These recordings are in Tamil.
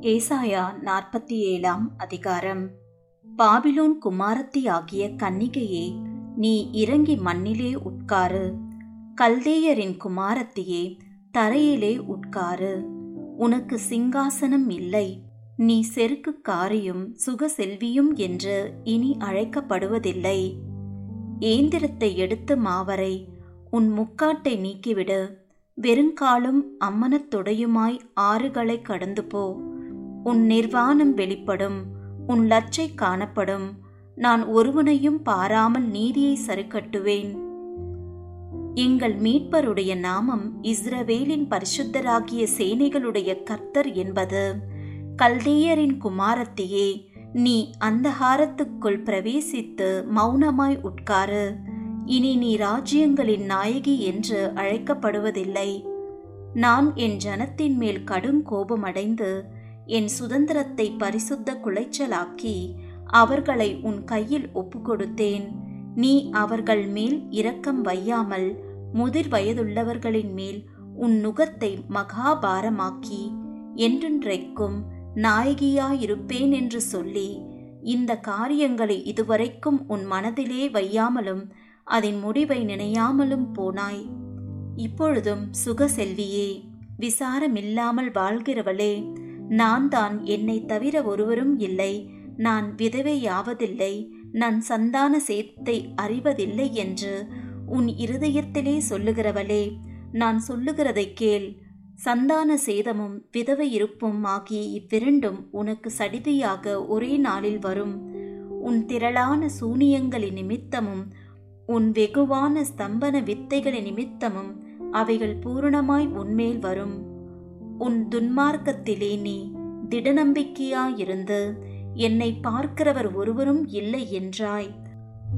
ஏசாயா நாற்பத்தி ஏழாம் அதிகாரம். பாபிலோன் குமாரத்தி ஆகிய கன்னிகையே நீ இறங்கி மண்ணிலே உட்காரு. கல்தேயரின் குமாரத்தியே தரையிலே உட்காரு. உனக்கு சிங்காசனம் இல்லை. நீ செருக்குக்காரியும் சுகசெல்வியும் என்று இனி அழைக்கப்படுவதில்லை. ஏந்திரத்தை எடுத்து மாவரை உன் முக்காட்டை நீக்கிவிடு. வெறுங்காலும் அம்மனத்துடையுமாய் ஆறுகளை கடந்து போ உன் நிர்வாணம் வெளிப்படும் உன் லச்சை காணப்படும். நான் ஒருவனையும் பாராமல் நீதியை சரிக்கட்டுவேன் எங்கள் மீட்பருடைய நாமம் இஸ்ரவேலின் பரிசுத்தராகிய சேனைகளுடைய கர்த்தர் என்பது. கல்தேயரின் குமாரத்தியே நீ அந்தகாரத்துக்குள் பிரவேசித்து மௌனமாய் உட்காரு. இனி நீ ராஜ்யங்களின் நாயகி என்று அழைக்கப்படுவதில்லை. நான் என் ஜனத்தின் மேல் கடும் கோபமடைந்து என் சுதந்திரத்தை பரிசுத்த குலைச்சலாக்கி அவர்களை உன் கையில் ஒப்புக்கொடுத்தேன். நீ அவர்கள் மேல் இரக்கம் வையாமல் முதிர் வயதுள்ளவர்களின் மேல் உன் நுகத்தை மகாபாரமாக்கி. என்றென்றைக்கும் நாயகியாயிருப்பேன் என்று சொல்லி இந்த காரியங்களை இதுவரைக்கும் உன் மனதிலே வையாமலும் அதன் முடிவை நினையாமலும் போனாய். இப்பொழுதும் சுகசெல்வியே விசாரமில்லாமல் வாழ்கிறவளே நான் தான் என்னை தவிர ஒருவரும் இல்லை. நான் விதவையாவதில்லை நான் சந்தான சேத்தை அறிவதில்லை என்று உன் இருதயத்திலே சொல்லுகிறவளே நான் சொல்லுகிறதை கேள். சந்தான சேதமும் விதவை இருப்பும் ஆகிய இவ்விரண்டும் உனக்கு சடிதியாக ஒரே நாளில் வரும். உன் திரளான சூனியங்களின் நிமித்தமும் உன் வெகுவான ஸ்தம்பன வித்தைகளின் நிமித்தமும் அவைகள் பூரணமாய் உன்மேல் வரும். உன் துன்மார்க்கத்திலே நீ திடநம்பிக்கையாயிருந்து என்னை பார்க்கிறவர் ஒருவரும் இல்லை என்றாய்.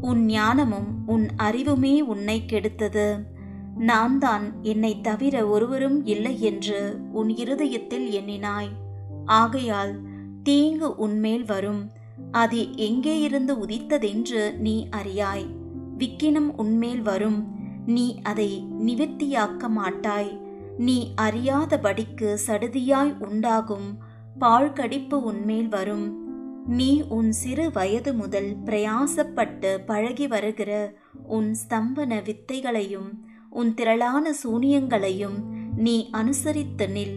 உன் ஞானமும் உன் அறிவுமே உன்னை கெடுத்தது. நான் தான் என்னை தவிர ஒருவரும் இல்லை என்று உன் இருதயத்தில் எண்ணினாய். ஆகையால் தீங்கு உன்மேல் வரும். அது எங்கே இருந்து உதித்ததென்று நீ அறியாய். விக்கினம் உன்மேல் வரும். நீ அதை நிவர்த்தியாக்க மாட்டாய். நீ அறியாதபடிக்கு சடுதியாய் உண்டாகும் பாழ்கடிப்பு உன்மேல் வரும். நீ உன் சிறு வயது முதல் பிரயாசப்பட்டு பழகி வருகிற உன் ஸ்தம்பன வித்தைகளையும் உன் திரளான சூனியங்களையும் நீ அனுசரித்து நில்.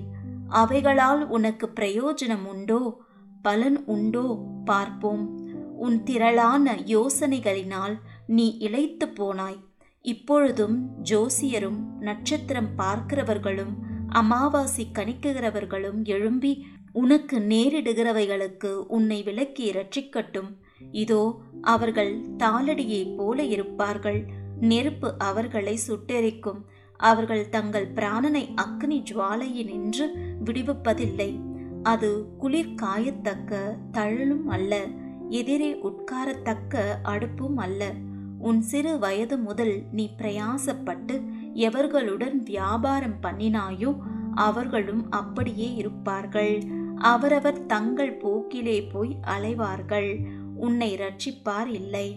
அவைகளால் உனக்கு பிரயோஜனம் உண்டோ? பலன் உண்டோ? பார்ப்போம். உன் திரளான யோசனைகளினால் நீ இழைத்து போனாய். இப்பொழுதும் ஜோசியரும் நட்சத்திரம் பார்க்கிறவர்களும் அமாவாசி கணிக்குகிறவர்களும் எழும்பி உனக்கு நேரிடுகிறவைகளுக்கு உன்னை விலக்கி இரட்சிக்கட்டும். இதோ அவர்கள் தாளடியைப் போல இருப்பார்கள். நெருப்பு அவர்களை சுட்டெரிக்கும். அவர்கள் தங்கள் பிராணனை அக்னி ஜுவாலையினின்று விடுவிப்பதில்லை. அது குளிர் காயத்தக்க தழலும் அல்ல. எதிரே உட்காரத்தக்க அடுப்பும் அல்ல. உன் சிறு வயது முதல் நீ பிரயாசப்பட்டு எவர்களுடன் வியாபாரம் பண்ணினாயோ அவர்களும் அப்படியே இருப்பார்கள். அவரவர் தங்கள் போக்கிலே போய் அலைவார்கள். உன்னை ரட்சிப்பார் இல்லை.